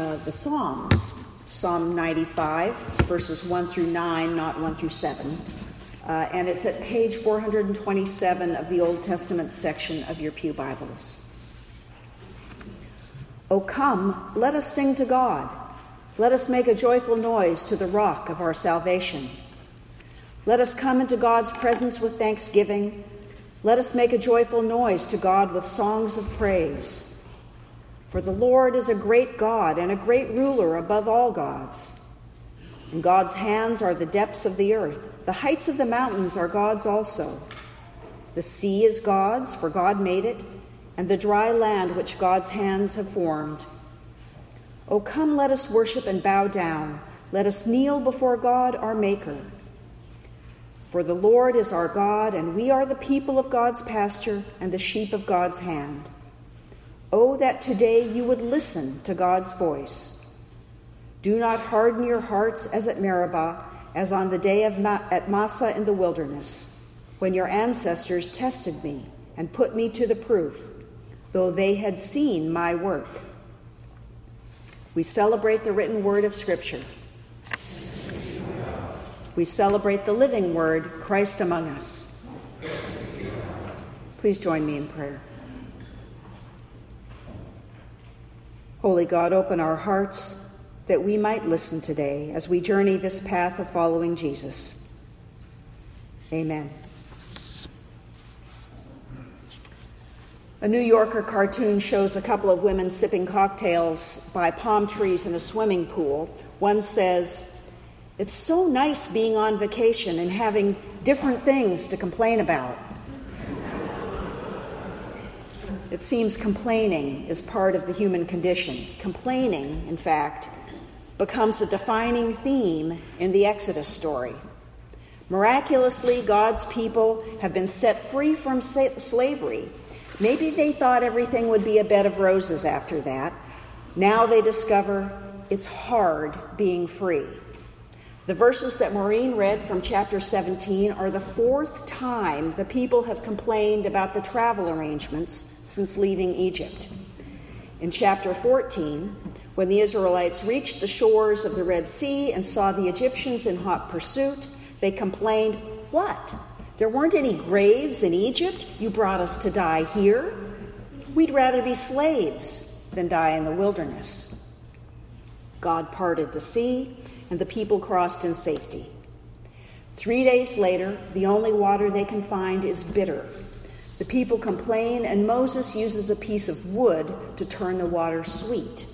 uh, the Psalms, Psalm 95, verses 1 through 9, not 1 through 7. Uh, and it's at page 427 of the Old Testament section of your Pew Bibles. O come, let us sing to God. Let us make a joyful noise to the rock of our salvation. Let us come into God's presence with thanksgiving. Let us make a joyful noise to God with songs of praise. For the Lord is a great God and a great ruler above all gods. In God's hands are the depths of the earth, the heights of the mountains are God's also. The sea is God's, for God made it, and the dry land which God's hands have formed. O come, let us worship and bow down. Let us kneel before God, our Maker. For the Lord is our God, and we are the people of God's pasture and the sheep of God's hand. Oh, that today you would listen to God's voice. Do not harden your hearts as at Meribah, as on the day of Ma- at Massah in the wilderness, when your ancestors tested me and put me to the proof, though they had seen my work. We celebrate the written word of Scripture we celebrate the living word, Christ among us. Please join me in prayer. Holy God, open our hearts that we might listen today as we journey this path of following Jesus. Amen. A New Yorker cartoon shows a couple of women sipping cocktails by palm trees in a swimming pool. One says, it's so nice being on vacation and having different things to complain about. It seems complaining is part of the human condition. Complaining, in fact, becomes a defining theme in the Exodus story. Miraculously, God's people have been set free from slavery. Maybe they thought everything would be a bed of roses after that. Now they discover it's hard being free. The verses that Maureen read from chapter 17 are the fourth time the people have complained about the travel arrangements since leaving Egypt. In chapter 14, when the Israelites reached the shores of the Red Sea and saw the Egyptians in hot pursuit, they complained, What? There weren't any graves in Egypt? You brought us to die here? We'd rather be slaves than die in the wilderness. God parted the sea and the people crossed in safety. Three days later, the only water they can find is bitter. The people complain, and Moses uses a piece of wood to turn the water sweet.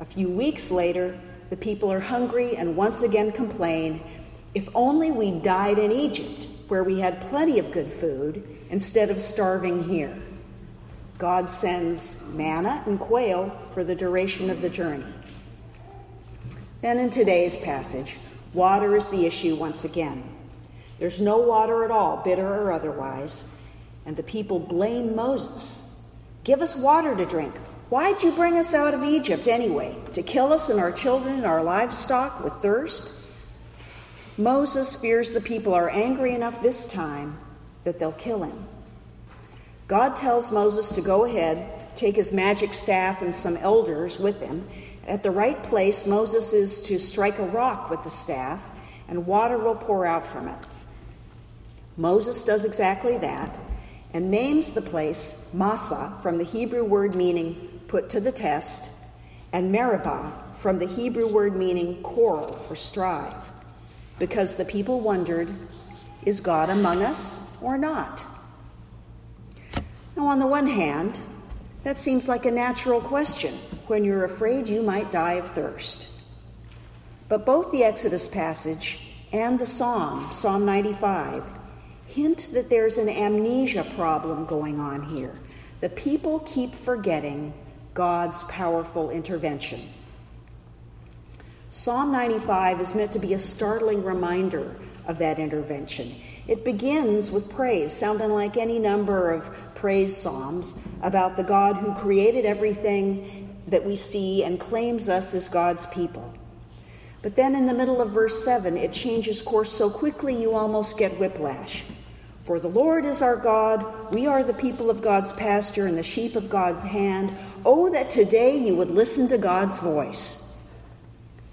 A few weeks later, the people are hungry and once again complain if only we died in Egypt, where we had plenty of good food, instead of starving here. God sends manna and quail for the duration of the journey. Then in today's passage, water is the issue once again. There's no water at all, bitter or otherwise, and the people blame Moses. Give us water to drink. Why'd you bring us out of Egypt anyway? To kill us and our children and our livestock with thirst? Moses fears the people are angry enough this time that they'll kill him. God tells Moses to go ahead, take his magic staff and some elders with him, at the right place, Moses is to strike a rock with the staff, and water will pour out from it. Moses does exactly that and names the place Massah from the Hebrew word meaning put to the test, and Meribah from the Hebrew word meaning quarrel or strive, because the people wondered, is God among us or not? Now, on the one hand, that seems like a natural question when you're afraid you might die of thirst. But both the Exodus passage and the Psalm, Psalm 95, hint that there's an amnesia problem going on here. The people keep forgetting God's powerful intervention. Psalm 95 is meant to be a startling reminder of that intervention. It begins with praise, sounding like any number of praise psalms about the God who created everything that we see and claims us as God's people. But then in the middle of verse 7, it changes course so quickly you almost get whiplash. For the Lord is our God, we are the people of God's pasture and the sheep of God's hand. Oh, that today you would listen to God's voice.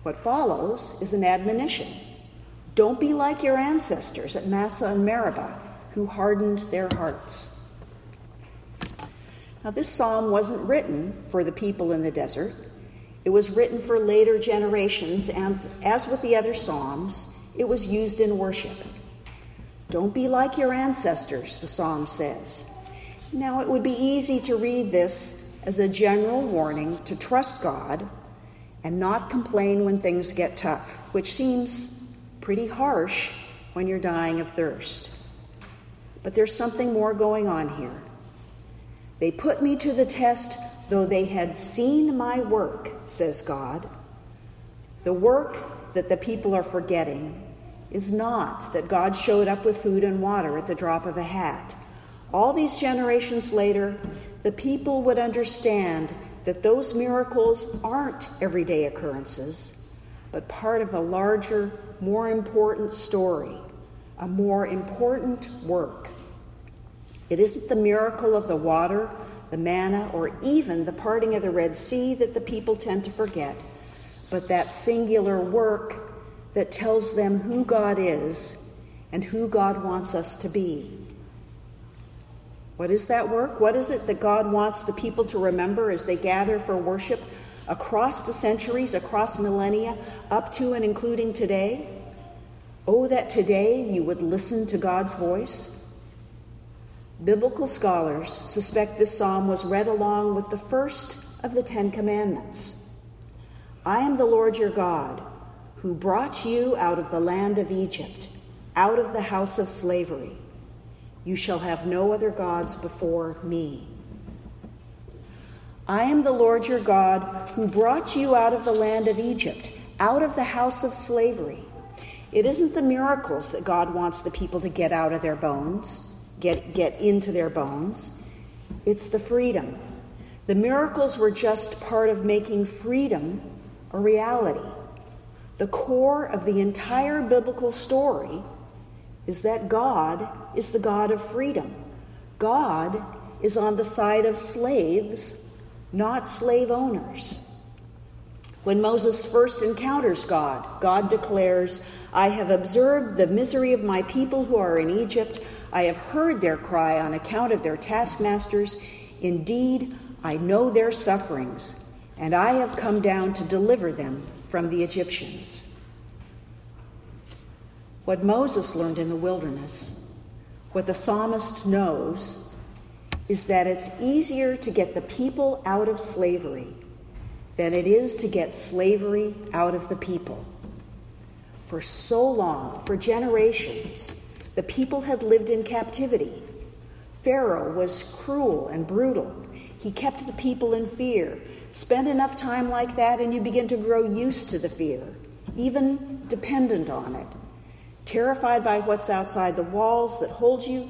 What follows is an admonition. Don't be like your ancestors at Massah and Meribah, who hardened their hearts. Now, this psalm wasn't written for the people in the desert. It was written for later generations, and as with the other psalms, it was used in worship. Don't be like your ancestors, the psalm says. Now, it would be easy to read this as a general warning to trust God and not complain when things get tough, which seems pretty harsh when you're dying of thirst. But there's something more going on here. They put me to the test, though they had seen my work, says God. The work that the people are forgetting is not that God showed up with food and water at the drop of a hat. All these generations later, the people would understand that those miracles aren't everyday occurrences, but part of a larger, more important story, a more important work. It isn't the miracle of the water, the manna, or even the parting of the Red Sea that the people tend to forget, but that singular work that tells them who God is and who God wants us to be. What is that work? What is it that God wants the people to remember as they gather for worship across the centuries, across millennia, up to and including today? Oh, that today you would listen to God's voice. Biblical scholars suspect this psalm was read along with the first of the Ten Commandments I am the Lord your God, who brought you out of the land of Egypt, out of the house of slavery. You shall have no other gods before me. I am the Lord your God, who brought you out of the land of Egypt, out of the house of slavery. It isn't the miracles that God wants the people to get out of their bones get, get into their bones. It's the freedom. The miracles were just part of making freedom a reality. The core of the entire biblical story is that God is the God of freedom. God is on the side of slaves, not slave owners. When Moses first encounters God, God declares, I have observed the misery of my people who are in Egypt. I have heard their cry on account of their taskmasters. Indeed, I know their sufferings, and I have come down to deliver them from the Egyptians. What Moses learned in the wilderness, what the psalmist knows, is that it's easier to get the people out of slavery than it is to get slavery out of the people. For so long, for generations, the people had lived in captivity. Pharaoh was cruel and brutal. He kept the people in fear. Spend enough time like that, and you begin to grow used to the fear, even dependent on it. Terrified by what's outside the walls that hold you,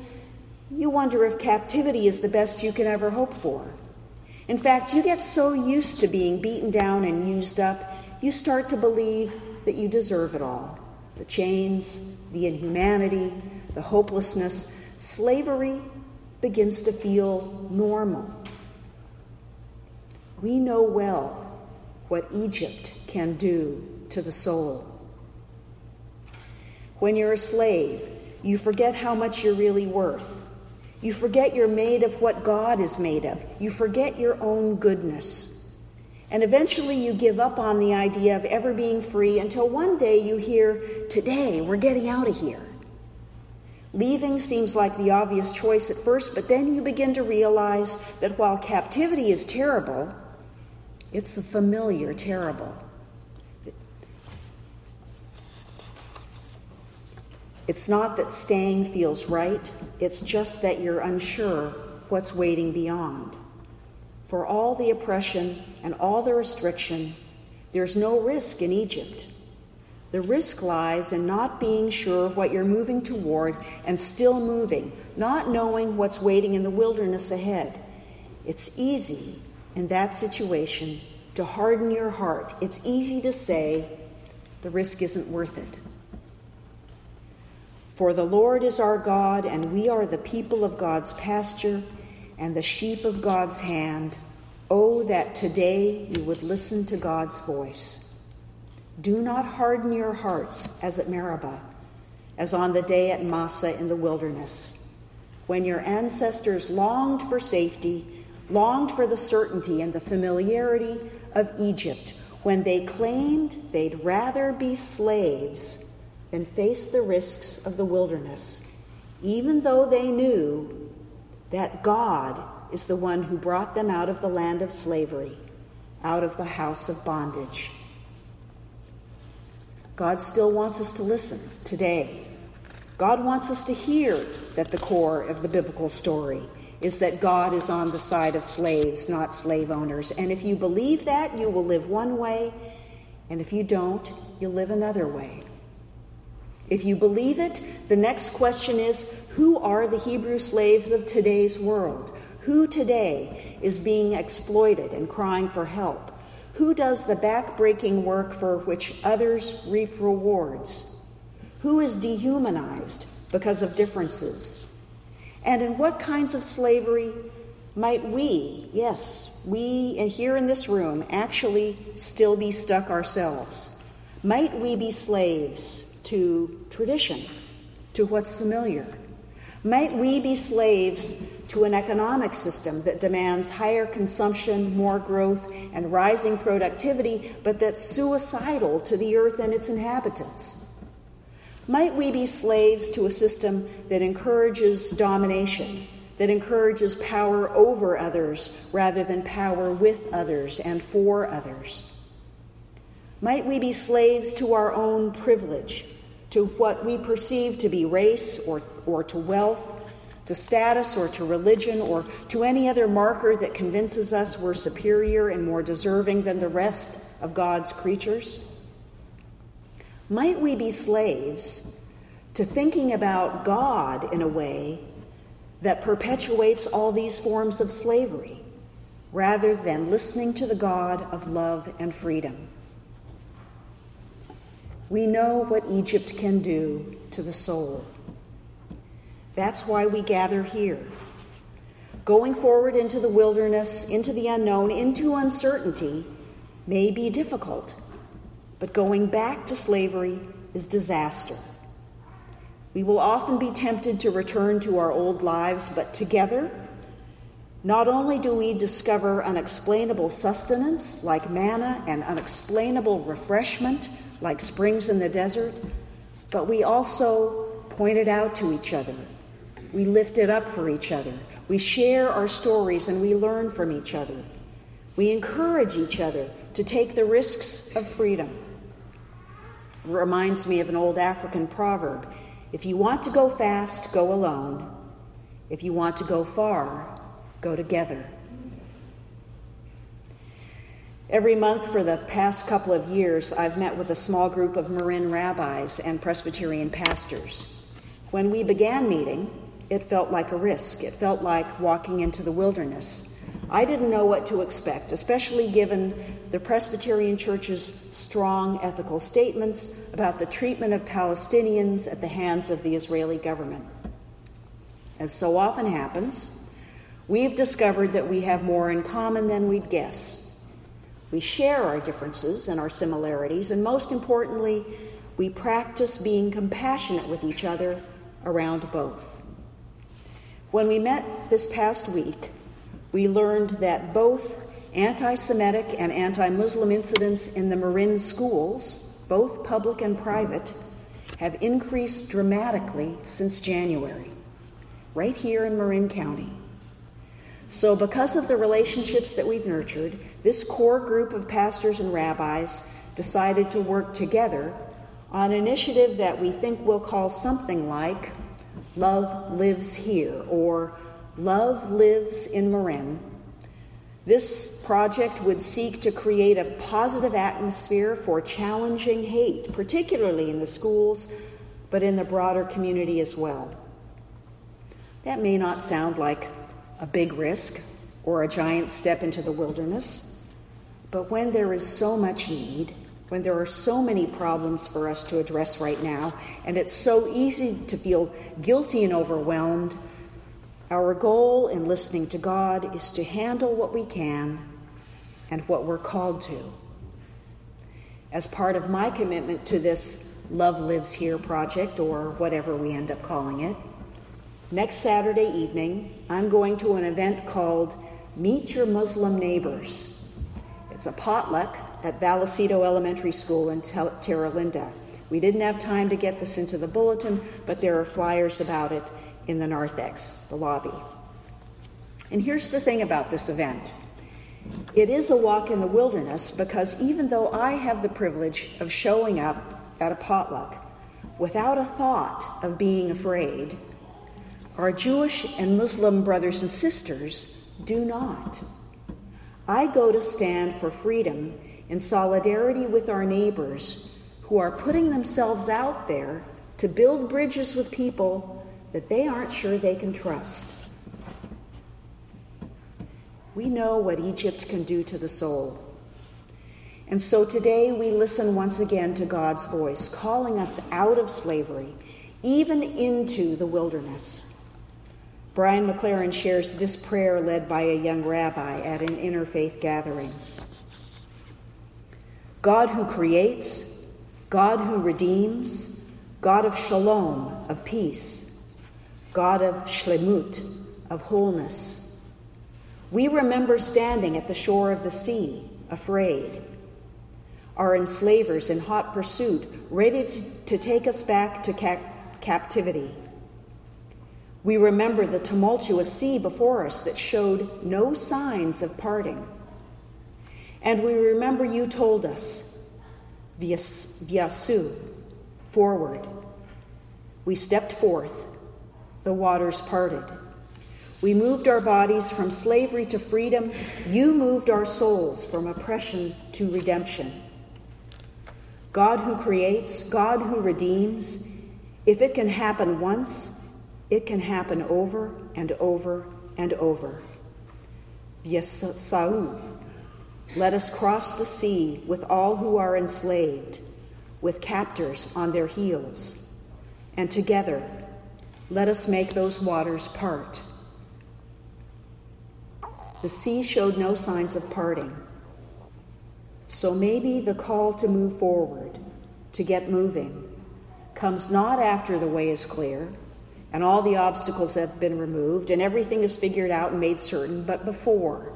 you wonder if captivity is the best you can ever hope for. In fact, you get so used to being beaten down and used up, you start to believe that you deserve it all the chains, the inhumanity, the hopelessness, slavery begins to feel normal. We know well what Egypt can do to the soul. When you're a slave, you forget how much you're really worth. You forget you're made of what God is made of. You forget your own goodness. And eventually you give up on the idea of ever being free until one day you hear, Today, we're getting out of here. Leaving seems like the obvious choice at first, but then you begin to realize that while captivity is terrible, it's a familiar terrible. It's not that staying feels right, it's just that you're unsure what's waiting beyond. For all the oppression and all the restriction, there's no risk in Egypt. The risk lies in not being sure what you're moving toward and still moving, not knowing what's waiting in the wilderness ahead. It's easy in that situation to harden your heart. It's easy to say, the risk isn't worth it. For the Lord is our God, and we are the people of God's pasture and the sheep of God's hand. Oh, that today you would listen to God's voice. Do not harden your hearts as at Meribah, as on the day at Massah in the wilderness, when your ancestors longed for safety, longed for the certainty and the familiarity of Egypt, when they claimed they'd rather be slaves than face the risks of the wilderness, even though they knew that God is the one who brought them out of the land of slavery, out of the house of bondage. God still wants us to listen today. God wants us to hear that the core of the biblical story is that God is on the side of slaves, not slave owners. And if you believe that, you will live one way, and if you don't, you'll live another way. If you believe it, the next question is who are the Hebrew slaves of today's world? Who today is being exploited and crying for help? Who does the backbreaking work for which others reap rewards? Who is dehumanized because of differences? And in what kinds of slavery might we, yes, we here in this room, actually still be stuck ourselves? Might we be slaves to tradition, to what's familiar? Might we be slaves to an economic system that demands higher consumption, more growth, and rising productivity, but that's suicidal to the earth and its inhabitants? Might we be slaves to a system that encourages domination, that encourages power over others rather than power with others and for others? Might we be slaves to our own privilege, to what we perceive to be race or, or to wealth, to status or to religion or to any other marker that convinces us we're superior and more deserving than the rest of God's creatures? Might we be slaves to thinking about God in a way that perpetuates all these forms of slavery rather than listening to the God of love and freedom? We know what Egypt can do to the soul. That's why we gather here. Going forward into the wilderness, into the unknown, into uncertainty may be difficult, but going back to slavery is disaster. We will often be tempted to return to our old lives, but together, not only do we discover unexplainable sustenance like manna and unexplainable refreshment like springs in the desert, but we also pointed out to each other. We lift it up for each other. We share our stories and we learn from each other. We encourage each other to take the risks of freedom. It reminds me of an old African proverb if you want to go fast, go alone. If you want to go far, go together. Every month for the past couple of years, I've met with a small group of Marin rabbis and Presbyterian pastors. When we began meeting, it felt like a risk. It felt like walking into the wilderness. I didn't know what to expect, especially given the Presbyterian Church's strong ethical statements about the treatment of Palestinians at the hands of the Israeli government. As so often happens, we've discovered that we have more in common than we'd guess we share our differences and our similarities, and most importantly, we practice being compassionate with each other around both. When we met this past week, we learned that both anti Semitic and anti Muslim incidents in the Marin schools, both public and private, have increased dramatically since January, right here in Marin County. So, because of the relationships that we've nurtured, this core group of pastors and rabbis decided to work together on an initiative that we think we'll call something like Love Lives Here or Love Lives in Marin. This project would seek to create a positive atmosphere for challenging hate, particularly in the schools, but in the broader community as well. That may not sound like a big risk or a giant step into the wilderness. But when there is so much need, when there are so many problems for us to address right now, and it's so easy to feel guilty and overwhelmed, our goal in listening to God is to handle what we can and what we're called to. As part of my commitment to this Love Lives Here project, or whatever we end up calling it, next Saturday evening, I'm going to an event called Meet Your Muslim Neighbors. It's a potluck at Vallecito Elementary School in Terra Linda. We didn't have time to get this into the bulletin, but there are flyers about it in the narthex, the lobby. And here's the thing about this event it is a walk in the wilderness because even though I have the privilege of showing up at a potluck without a thought of being afraid, our Jewish and Muslim brothers and sisters do not. I go to stand for freedom in solidarity with our neighbors who are putting themselves out there to build bridges with people that they aren't sure they can trust. We know what Egypt can do to the soul. And so today we listen once again to God's voice, calling us out of slavery, even into the wilderness. Brian McLaren shares this prayer led by a young rabbi at an interfaith gathering God who creates, God who redeems, God of shalom, of peace, God of shlemut, of wholeness we remember standing at the shore of the sea, afraid. Our enslavers in hot pursuit, ready to, take us back to cap- captivity. We remember the tumultuous sea before us that showed no signs of parting. And we remember you told us, Vyasu, forward. We stepped forth, the waters parted. We moved our bodies from slavery to freedom. You moved our souls from oppression to redemption. God who creates, God who redeems, if it can happen once, it can happen over and over and over. Yesau, let us cross the sea with all who are enslaved, with captors on their heels, and together let us make those waters part. The sea showed no signs of parting. So maybe the call to move forward, to get moving, comes not after the way is clear and all the obstacles have been removed and everything is figured out and made certain, but before,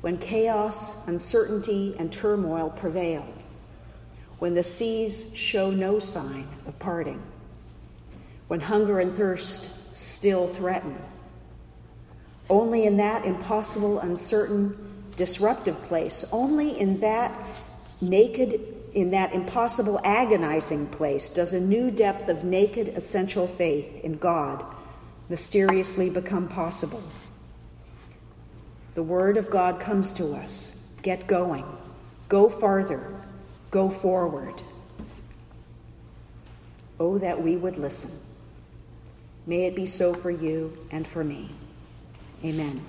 when chaos, uncertainty, and turmoil prevail, when the seas show no sign of parting, when hunger and thirst still threaten only in that impossible, uncertain, disruptive place, only in that naked, in that impossible, agonizing place, does a new depth of naked, essential faith in God mysteriously become possible. The Word of God comes to us get going, go farther, go forward. Oh, that we would listen. May it be so for you and for me. Amen.